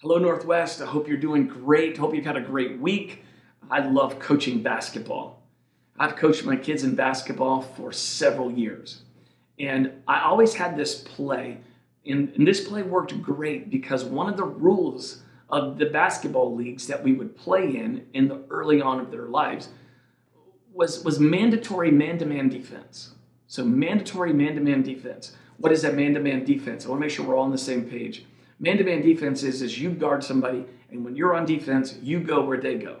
Hello, Northwest. I hope you're doing great. Hope you've had a great week. I love coaching basketball. I've coached my kids in basketball for several years. And I always had this play, and, and this play worked great because one of the rules of the basketball leagues that we would play in in the early on of their lives was, was mandatory man-to-man defense. So mandatory man-to-man defense. What is that man-to-man defense? I want to make sure we're all on the same page. Man-to-man defense is, is you guard somebody, and when you're on defense, you go where they go.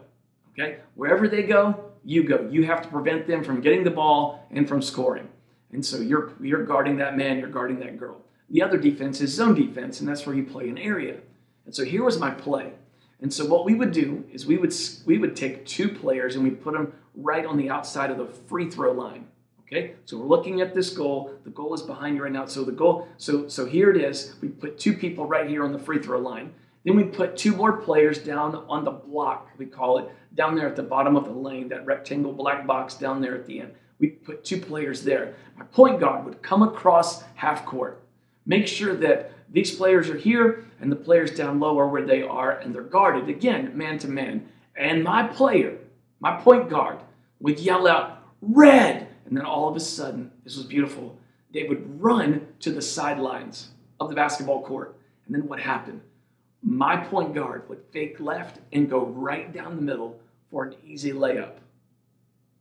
Okay? Wherever they go, you go. You have to prevent them from getting the ball and from scoring. And so you're you're guarding that man, you're guarding that girl. The other defense is zone defense, and that's where you play an area. And so here was my play. And so what we would do is we would we would take two players and we put them right on the outside of the free throw line. Okay, so we're looking at this goal. The goal is behind you right now. So the goal, so so here it is. We put two people right here on the free throw line. Then we put two more players down on the block, we call it, down there at the bottom of the lane, that rectangle black box down there at the end. We put two players there. My point guard would come across half court, make sure that these players are here and the players down low are where they are and they're guarded, again, man to man. And my player, my point guard, would yell out, red! And then all of a sudden, this was beautiful, they would run to the sidelines of the basketball court. And then what happened? my point guard would fake left and go right down the middle for an easy layup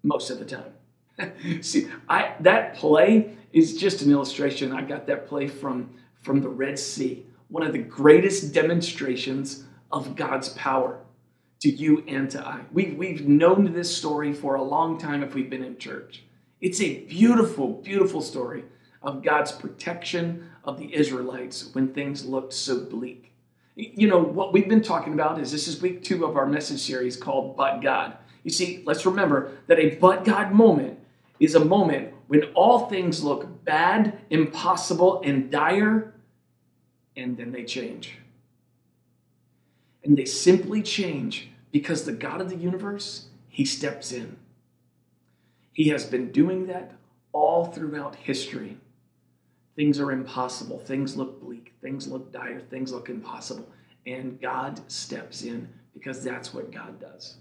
most of the time. See, I that play is just an illustration. I got that play from from the Red Sea, one of the greatest demonstrations of God's power to you and to I. We've, we've known this story for a long time if we've been in church. It's a beautiful, beautiful story of God's protection of the Israelites when things looked so bleak. You know, what we've been talking about is this is week two of our message series called But God. You see, let's remember that a but God moment is a moment when all things look bad, impossible, and dire, and then they change. And they simply change because the God of the universe, He steps in. He has been doing that all throughout history. Things are impossible. Things look bleak. Things look dire. Things look impossible. And God steps in because that's what God does.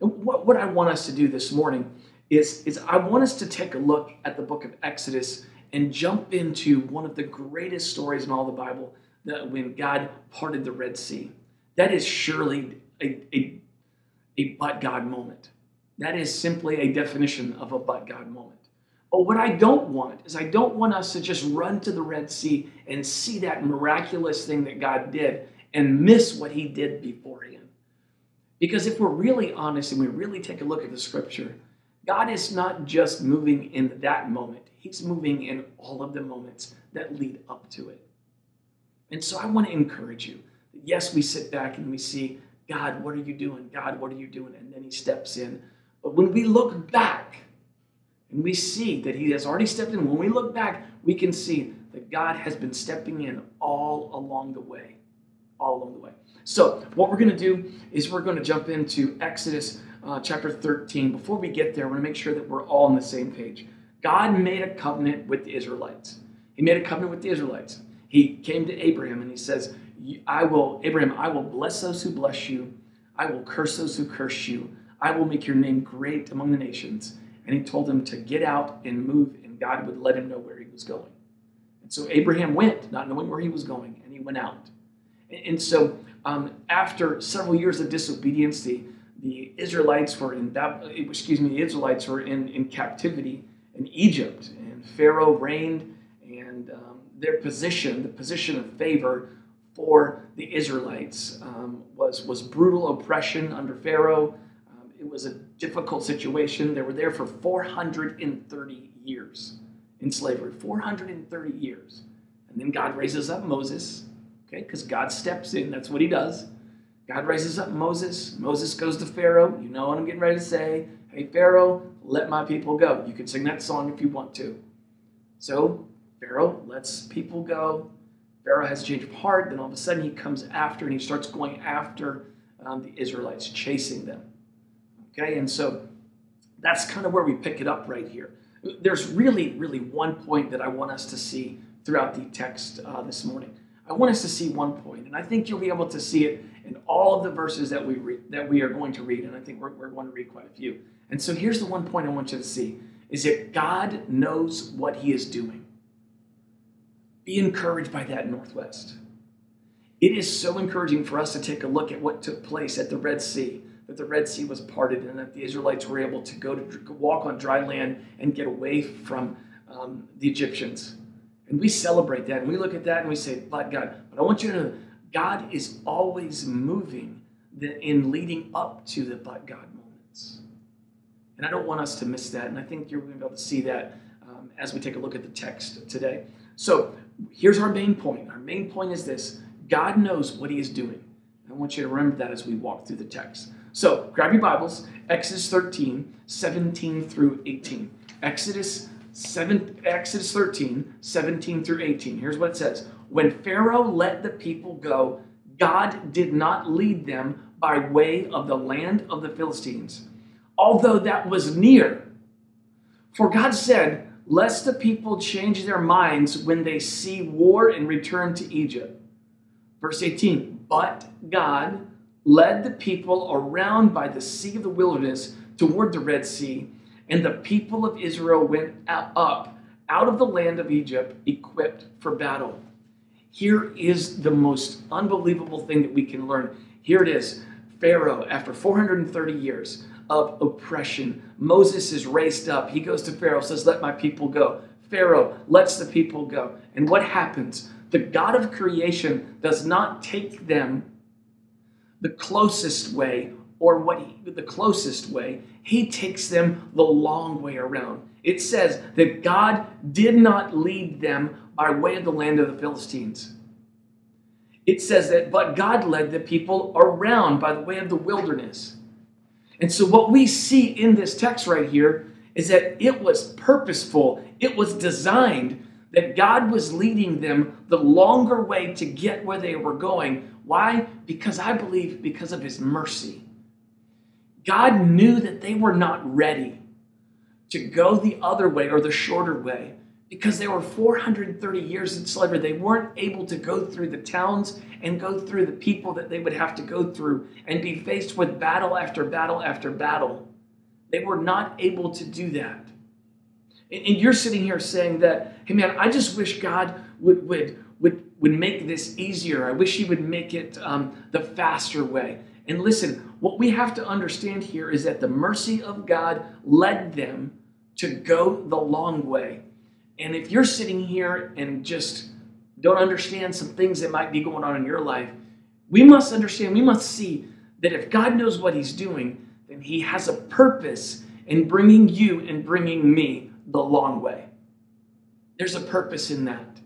And what, what I want us to do this morning is, is I want us to take a look at the book of Exodus and jump into one of the greatest stories in all the Bible that when God parted the Red Sea. That is surely a, a, a but God moment. That is simply a definition of a but God moment. But what I don't want is I don't want us to just run to the Red Sea and see that miraculous thing that God did and miss what he did beforehand. Because if we're really honest and we really take a look at the scripture, God is not just moving in that moment, He's moving in all of the moments that lead up to it. And so I want to encourage you. Yes, we sit back and we see, God, what are you doing? God, what are you doing? And then He steps in. But when we look back, and we see that He has already stepped in. When we look back, we can see that God has been stepping in all along the way. All along the way. So, what we're going to do is we're going to jump into Exodus uh, chapter 13. Before we get there, I want to make sure that we're all on the same page. God made a covenant with the Israelites. He made a covenant with the Israelites. He came to Abraham and he says, I will, Abraham, I will bless those who bless you. I will curse those who curse you. I will make your name great among the nations and he told him to get out and move, and God would let him know where he was going. And so Abraham went, not knowing where he was going, and he went out. And, so um, after several years of disobedience, the, the Israelites were in that, excuse me, the Israelites were in, in captivity in Egypt, and Pharaoh reigned, and um, their position, the position of favor for the Israelites, um, was was brutal oppression under Pharaoh. It was a difficult situation. They were there for 430 years in slavery, 430 years. And then God raises up Moses, okay, because God steps in. That's what he does. God raises up Moses. Moses goes to Pharaoh. You know what I'm getting ready to say. Hey, Pharaoh, let my people go. You can sing that song if you want to. So, Pharaoh lets people go. Pharaoh has a change of heart. Then all of a sudden, he comes after and he starts going after um, the Israelites, chasing them. Okay, and so that's kind of where we pick it up right here. There's really, really one point that I want us to see throughout the text uh, this morning. I want us to see one point, and I think you'll be able to see it in all of the verses that we read, that we are going to read, and I think we're, we're going to read quite a few. And so here's the one point I want you to see is that God knows what he is doing. Be encouraged by that Northwest. It is so encouraging for us to take a look at what took place at the Red Sea, that the Red Sea was parted and that the Israelites were able to go to walk on dry land and get away from um, the Egyptians. And we celebrate that and we look at that and we say, but God, but I want you to know God is always moving in leading up to the but God moments. And I don't want us to miss that. And I think you're going to be able to see that um, as we take a look at the text today. So here's our main point. Our main point is this God knows what he is doing. I want you to remember that as we walk through the text. So grab your Bibles, Exodus 13, 17 through 18. Exodus 7, Exodus 13, 17 through 18. Here's what it says. When Pharaoh let the people go, God did not lead them by way of the land of the Philistines, although that was near. For God said, Lest the people change their minds when they see war and return to Egypt. Verse 18 But God led the people around by the sea of the wilderness toward the Red Sea, and the people of Israel went up out of the land of Egypt equipped for battle. Here is the most unbelievable thing that we can learn. Here it is Pharaoh, after 430 years of oppression, Moses is raised up. He goes to Pharaoh, says, Let my people go. Pharaoh lets the people go. And what happens? the God of creation does not take them the closest way or what he, the closest way. He takes them the long way around. It says that God did not lead them by way of the land of the Philistines. It says that, but God led the people around by the way of the wilderness. And so, what we see in this text right here is that it was purposeful, it was designed that God was leading them the longer way to get where they were going. Why? Because I believe because of his mercy. God knew that they were not ready to go the other way or the shorter way because they were 430 years in slavery. They weren't able to go through the towns and go through the people that they would have to go through and be faced with battle after battle after battle. They were not able to do that. And you're sitting here saying that, hey man, I just wish God would would would make this easier. I wish He would make it um, the faster way. And listen, what we have to understand here is that the mercy of God led them to go the long way. And if you're sitting here and just don't understand some things that might be going on in your life, we must understand, we must see that if God knows what He's doing, then He has a purpose in bringing you and bringing me the long way. There's a purpose in that.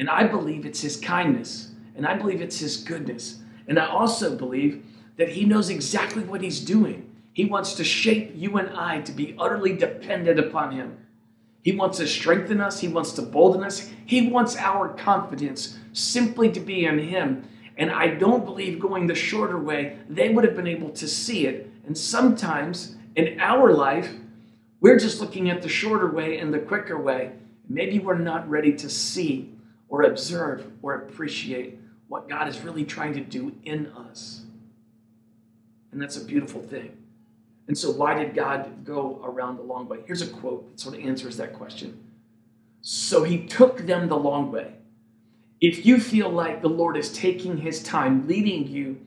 And I believe it's His kindness, and I believe it's His goodness. And I also believe that He knows exactly what He's doing. He wants to shape you and I to be utterly dependent upon Him. He wants to strengthen us, He wants to bolden us, He wants our confidence simply to be in Him. And I don't believe going the shorter way, they would have been able to see it. And sometimes in our life, we're just looking at the shorter way and the quicker way. Maybe we're not ready to see or observe or appreciate what God is really trying to do in us. And that's a beautiful thing. And so, why did God go around the long way? Here's a quote that sort of answers that question. So, He took them the long way. If you feel like the Lord is taking His time leading you,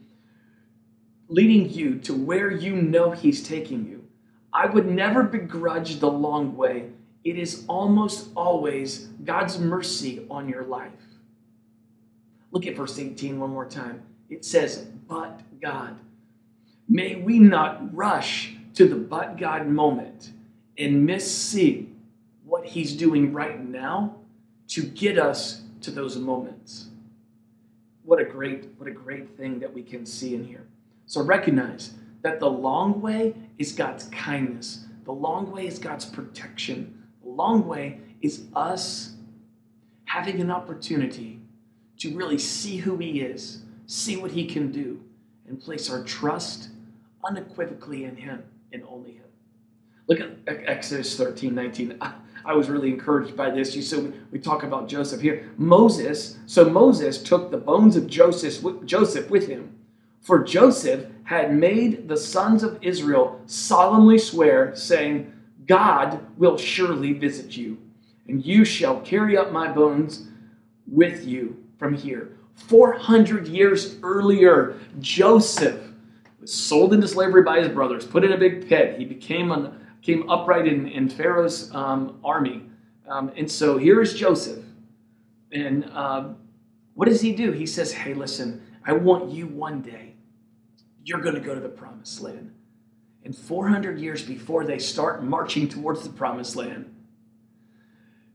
leading you to where you know He's taking you, I would never begrudge the long way. It is almost always God's mercy on your life. Look at verse 18 one more time. It says, But God. May we not rush to the but God moment and miss see what He's doing right now to get us to those moments. What a great, what a great thing that we can see in here. So recognize that the long way is God's kindness, the long way is God's protection, the long way is us having an opportunity to really see who He is, see what He can do, and place our trust unequivocally in Him and only Him. Look at Exodus 13 19. I, was really encouraged by this. You so we talk about Joseph here. Moses, so Moses took the bones of Joseph, Joseph with him. For Joseph had made the sons of Israel solemnly swear, saying, God will surely visit you, and you shall carry up my bones with you from here. 400 years earlier, Joseph was sold into slavery by his brothers, put in a big pit. He became, an, became upright in, in Pharaoh's um, army. Um, and so here is Joseph. And uh, what does he do? He says, Hey, listen, I want you one day, you're going to go to the promised land. And 400 years before they start marching towards the promised land,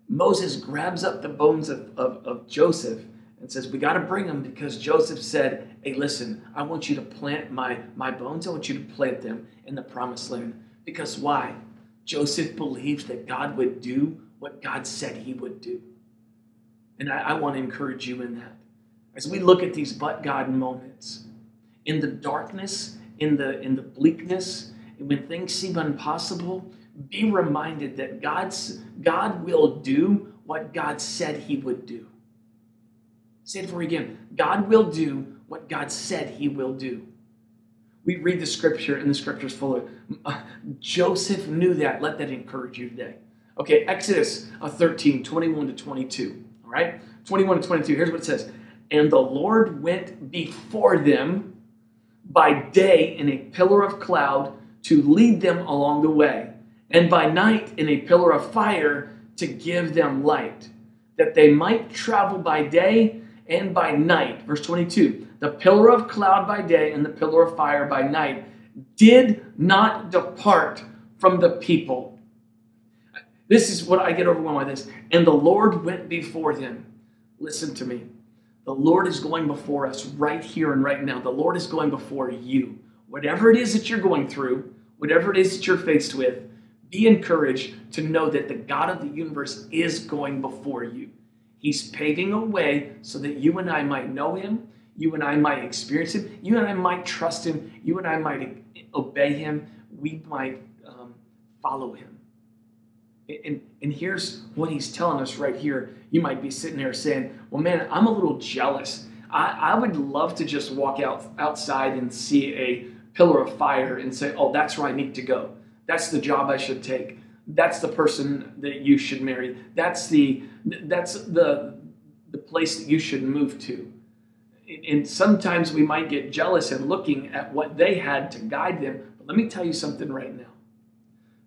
Moses grabs up the bones of, of, of Joseph and says, We got to bring them because Joseph said, Hey, listen, I want you to plant my, my bones. I want you to plant them in the promised land. Because why? Joseph believed that God would do what God said he would do. And I, I want to encourage you in that. As we look at these but God moments, in the darkness, in the, in the bleakness, when things seem impossible, be reminded that God's, God will do what God said he would do. Say it for again. God will do what God said he will do. We read the scripture, and the scripture is full of uh, Joseph knew that. Let that encourage you today. Okay, Exodus uh, 13, 21 to 22. All right, 21 to 22. Here's what it says And the Lord went before them by day in a pillar of cloud to lead them along the way, and by night in a pillar of fire to give them light, that they might travel by day and by night. Verse 22 The pillar of cloud by day and the pillar of fire by night did not depart from the people. This is what I get overwhelmed by this. And the Lord went before them. Listen to me. The Lord is going before us right here and right now. The Lord is going before you. Whatever it is that you're going through, whatever it is that you're faced with, be encouraged to know that the God of the universe is going before you. He's paving a way so that you and I might know him, you and I might experience him, you and I might trust him, you and I might obey him, we might um, follow him. And, and here's what he's telling us right here. You might be sitting there saying, Well, man, I'm a little jealous. I, I would love to just walk out outside and see a pillar of fire and say, Oh, that's where I need to go. That's the job I should take. That's the person that you should marry. That's the that's the the place that you should move to. And sometimes we might get jealous and looking at what they had to guide them. But let me tell you something right now.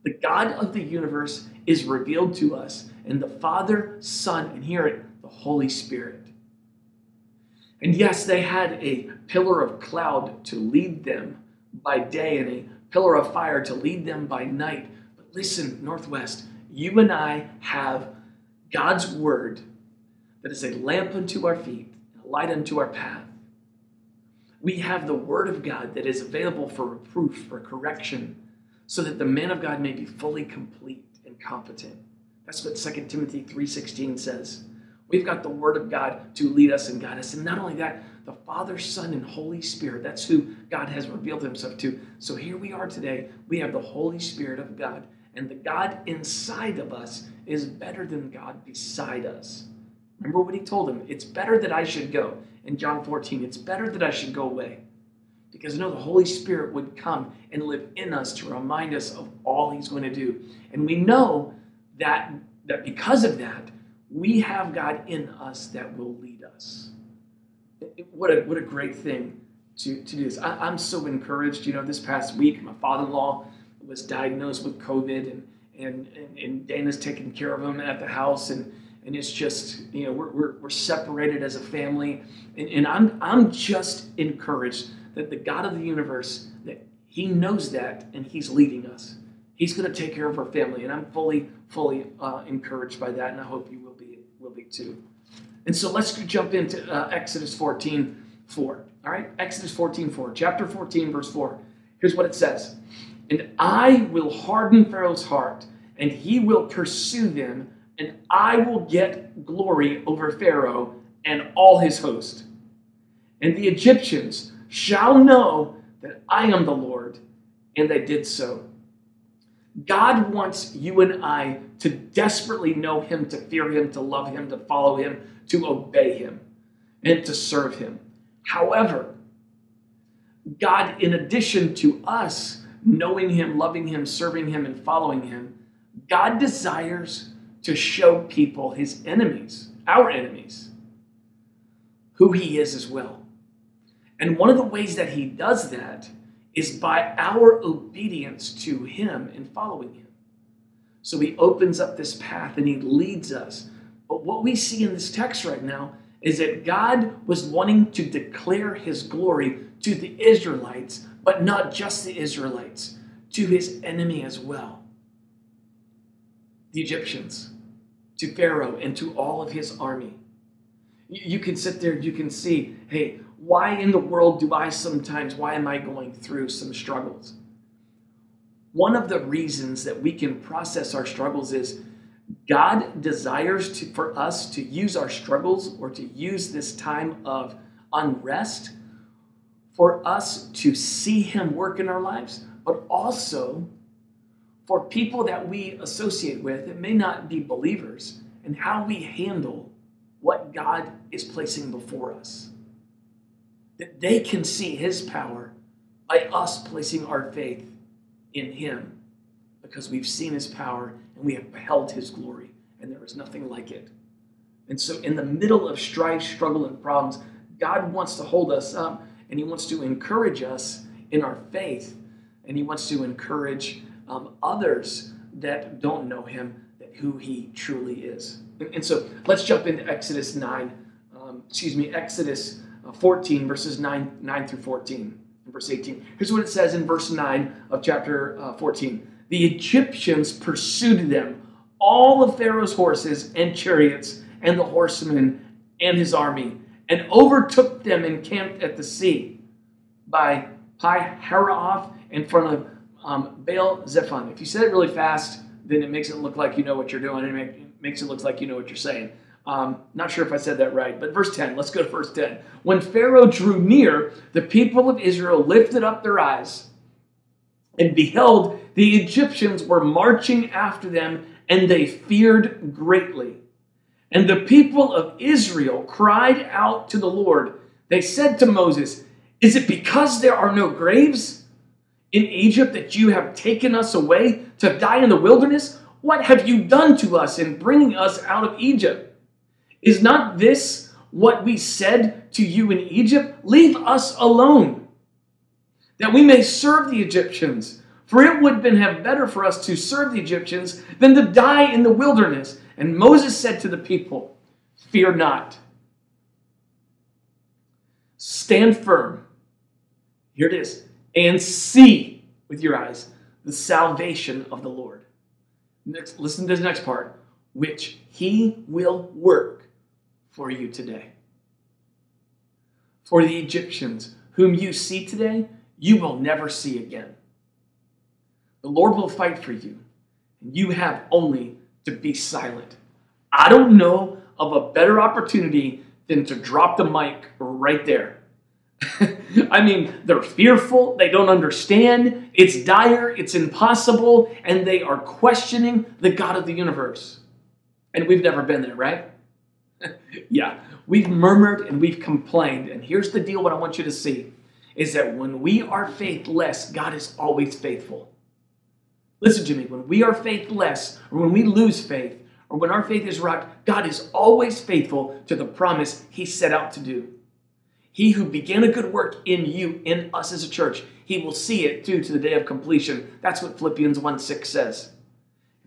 The God of the universe is revealed to us in the Father, Son, and hear it, the Holy Spirit. And yes, they had a pillar of cloud to lead them by day and a pillar of fire to lead them by night. But listen, Northwest, you and I have God's word that is a lamp unto our feet, a light unto our path. We have the word of God that is available for reproof, for correction, so that the man of God may be fully complete and competent. That's what 2 Timothy 3:16 says. We've got the word of God to lead us and guide us. And not only that, the Father, Son, and Holy Spirit. That's who God has revealed himself to. So here we are today. We have the Holy Spirit of God. And the God inside of us is better than God beside us. Remember what he told him? It's better that I should go. In John 14, it's better that I should go away. Because no, the Holy Spirit would come and live in us to remind us of all he's going to do. And we know that, that because of that, we have God in us that will lead us. What a, what a great thing to, to do this. I, am so encouraged. You know, this past week, my father in law was diagnosed with COVID, and, and, and, and Dana's taking care of him at the house. And, and it's just, you know, we're, we're, we're separated as a family. And, and I'm, I'm just encouraged that the God of the universe, that He knows that and He's leading us. He's going to take care of our family, and I'm fully, fully uh, encouraged by that, and I hope you will be, will be too. And so let's jump into uh, Exodus 14, 4. All right, Exodus 14, 4. Chapter 14, verse 4. Here's what it says And I will harden Pharaoh's heart, and he will pursue them, and I will get glory over Pharaoh and all his host. And the Egyptians shall know that I am the Lord. And they did so. God wants you and I to desperately know Him, to fear Him, to love Him, to follow Him, to obey Him, and to serve Him. However, God, in addition to us knowing Him, loving Him, serving Him, and following Him, God desires to show people His enemies, our enemies, who He is as well. And one of the ways that He does that is by our obedience to Him and following Him. So He opens up this path and He leads us. What we see in this text right now is that God was wanting to declare His glory to the Israelites, but not just the Israelites, to His enemy as well the Egyptians, to Pharaoh, and to all of his army. You can sit there, and you can see, hey, why in the world do I sometimes, why am I going through some struggles? One of the reasons that we can process our struggles is God desires to, for us to use our struggles or to use this time of unrest for us to see Him work in our lives, but also for people that we associate with that may not be believers and how we handle what God is placing before us. That they can see his power by us placing our faith in him because we've seen his power and we have beheld his glory and there is nothing like it. And so, in the middle of strife, struggle, and problems, God wants to hold us up and he wants to encourage us in our faith and he wants to encourage um, others that don't know him that who he truly is. And, and so, let's jump into Exodus 9, um, excuse me, Exodus uh, 14, verses 9, 9 through 14, and verse 18. Here's what it says in verse 9 of chapter uh, 14 The Egyptians pursued them, all of Pharaoh's horses and chariots, and the horsemen and his army, and overtook them encamped at the sea by Pi Hahiroth in front of um, Baal Zephon. If you said it really fast, then it makes it look like you know what you're doing, and it makes it look like you know what you're saying. Um, not sure if I said that right, but verse 10, let's go to verse 10. When Pharaoh drew near, the people of Israel lifted up their eyes and beheld the Egyptians were marching after them, and they feared greatly. And the people of Israel cried out to the Lord. They said to Moses, Is it because there are no graves in Egypt that you have taken us away to die in the wilderness? What have you done to us in bringing us out of Egypt? Is not this what we said to you in Egypt? Leave us alone, that we may serve the Egyptians. For it would have been better for us to serve the Egyptians than to die in the wilderness. And Moses said to the people, Fear not. Stand firm. Here it is. And see with your eyes the salvation of the Lord. Next, listen to the next part, which he will work for you today. For the Egyptians, whom you see today, you will never see again. The Lord will fight for you, and you have only to be silent. I don't know of a better opportunity than to drop the mic right there. I mean, they're fearful, they don't understand, it's dire, it's impossible, and they are questioning the God of the universe. And we've never been there, right? yeah, we've murmured and we've complained. And here's the deal what I want you to see is that when we are faithless, God is always faithful. Listen to me, when we are faithless, or when we lose faith, or when our faith is rocked, God is always faithful to the promise He set out to do. He who began a good work in you, in us as a church, He will see it through to the day of completion. That's what Philippians 1 6 says.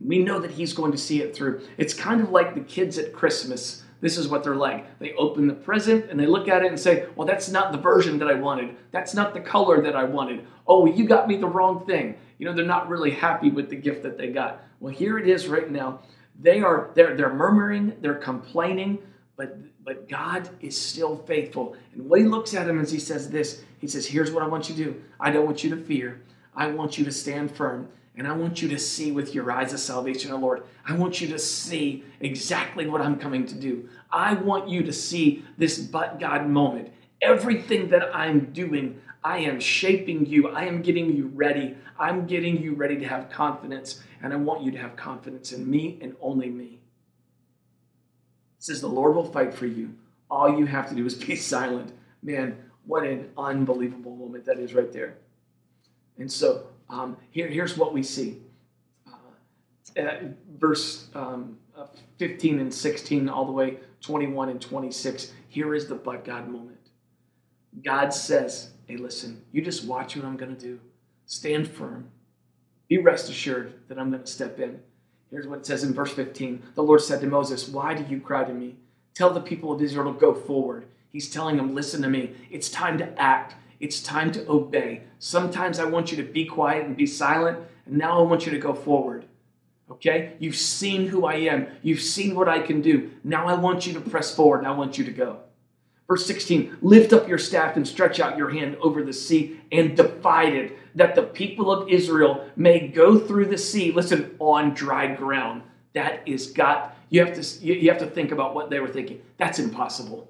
We know that He's going to see it through. It's kind of like the kids at Christmas this is what they're like. They open the present and they look at it and say, Well, that's not the version that I wanted. That's not the color that I wanted. Oh, you got me the wrong thing. You know, they're not really happy with the gift that they got. Well, here it is right now. They are they're they're murmuring, they're complaining, but but God is still faithful. And what he looks at him as he says this, he says, Here's what I want you to do. I don't want you to fear. I want you to stand firm. And I want you to see with your eyes of salvation, O Lord. I want you to see exactly what I'm coming to do. I want you to see this but God moment. Everything that I'm doing, I am shaping you. I am getting you ready. I'm getting you ready to have confidence. And I want you to have confidence in me and only me. It says, The Lord will fight for you. All you have to do is be silent. Man, what an unbelievable moment that is right there. And so um, here, here's what we see. Uh, uh, verse um, uh, 15 and 16, all the way 21 and 26. Here is the but God moment. God says, Hey, listen, you just watch what I'm going to do. Stand firm. Be rest assured that I'm going to step in. Here's what it says in verse 15 The Lord said to Moses, Why do you cry to me? Tell the people of Israel to go forward. He's telling them, Listen to me. It's time to act. It's time to obey. Sometimes I want you to be quiet and be silent, and now I want you to go forward. Okay? You've seen who I am, you've seen what I can do. Now I want you to press forward, and I want you to go. Verse 16 Lift up your staff and stretch out your hand over the sea and divide it, that the people of Israel may go through the sea, listen, on dry ground. That is God. You have to, you have to think about what they were thinking. That's impossible.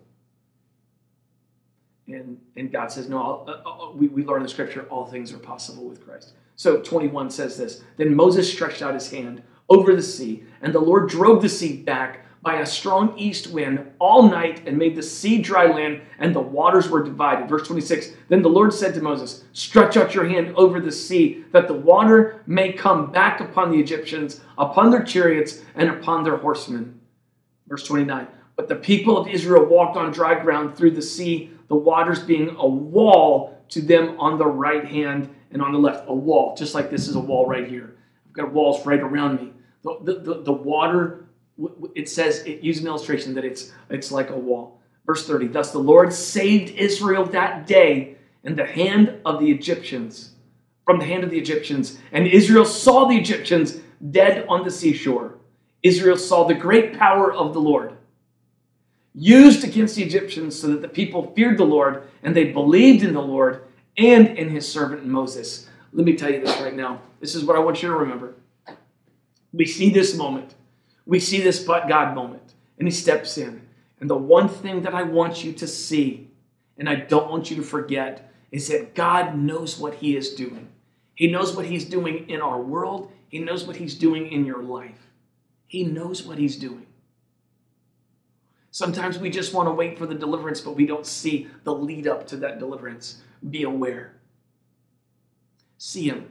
And, and God says, No, uh, uh, we, we learn in the scripture, all things are possible with Christ. So 21 says this Then Moses stretched out his hand over the sea, and the Lord drove the sea back by a strong east wind all night and made the sea dry land, and the waters were divided. Verse 26 Then the Lord said to Moses, Stretch out your hand over the sea, that the water may come back upon the Egyptians, upon their chariots, and upon their horsemen. Verse 29 But the people of Israel walked on dry ground through the sea the waters being a wall to them on the right hand and on the left. A wall, just like this is a wall right here. I've got walls right around me. The, the, the, the water, it says, it uses an illustration that it's, it's like a wall. Verse 30 Thus the Lord saved Israel that day in the hand of the Egyptians, from the hand of the Egyptians. And Israel saw the Egyptians dead on the seashore. Israel saw the great power of the Lord used against the Egyptians so that the people feared the Lord and they believed in the Lord and in his servant Moses. Let me tell you this right now. This is what I want you to remember. We see this moment. We see this but God moment. And he steps in. And the one thing that I want you to see, and I don't want you to forget, is that God knows what he is doing. He knows what he's doing in our world, he knows what he's doing in your life. He knows what he's doing. Sometimes we just want to wait for the deliverance, but we don't see the lead up to that deliverance. Be aware. See Him.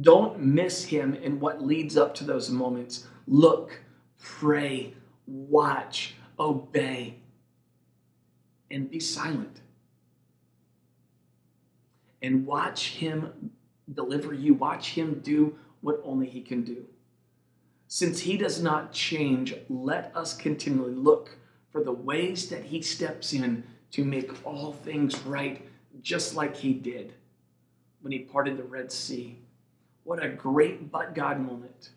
Don't miss Him in what leads up to those moments. Look, pray, watch, obey, and be silent. And watch Him deliver you. Watch Him do what only He can do. Since he does not change, let us continually look for the ways that he steps in to make all things right, just like he did when he parted the Red Sea. What a great but God moment.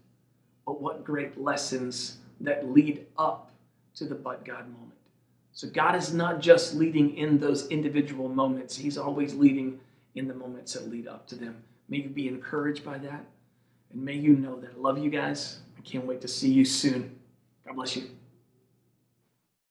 But what great lessons that lead up to the but God moment. So God is not just leading in those individual moments, He's always leading in the moments that lead up to them. May you be encouraged by that. And may you know that I love you guys. Can't wait to see you soon. God bless you.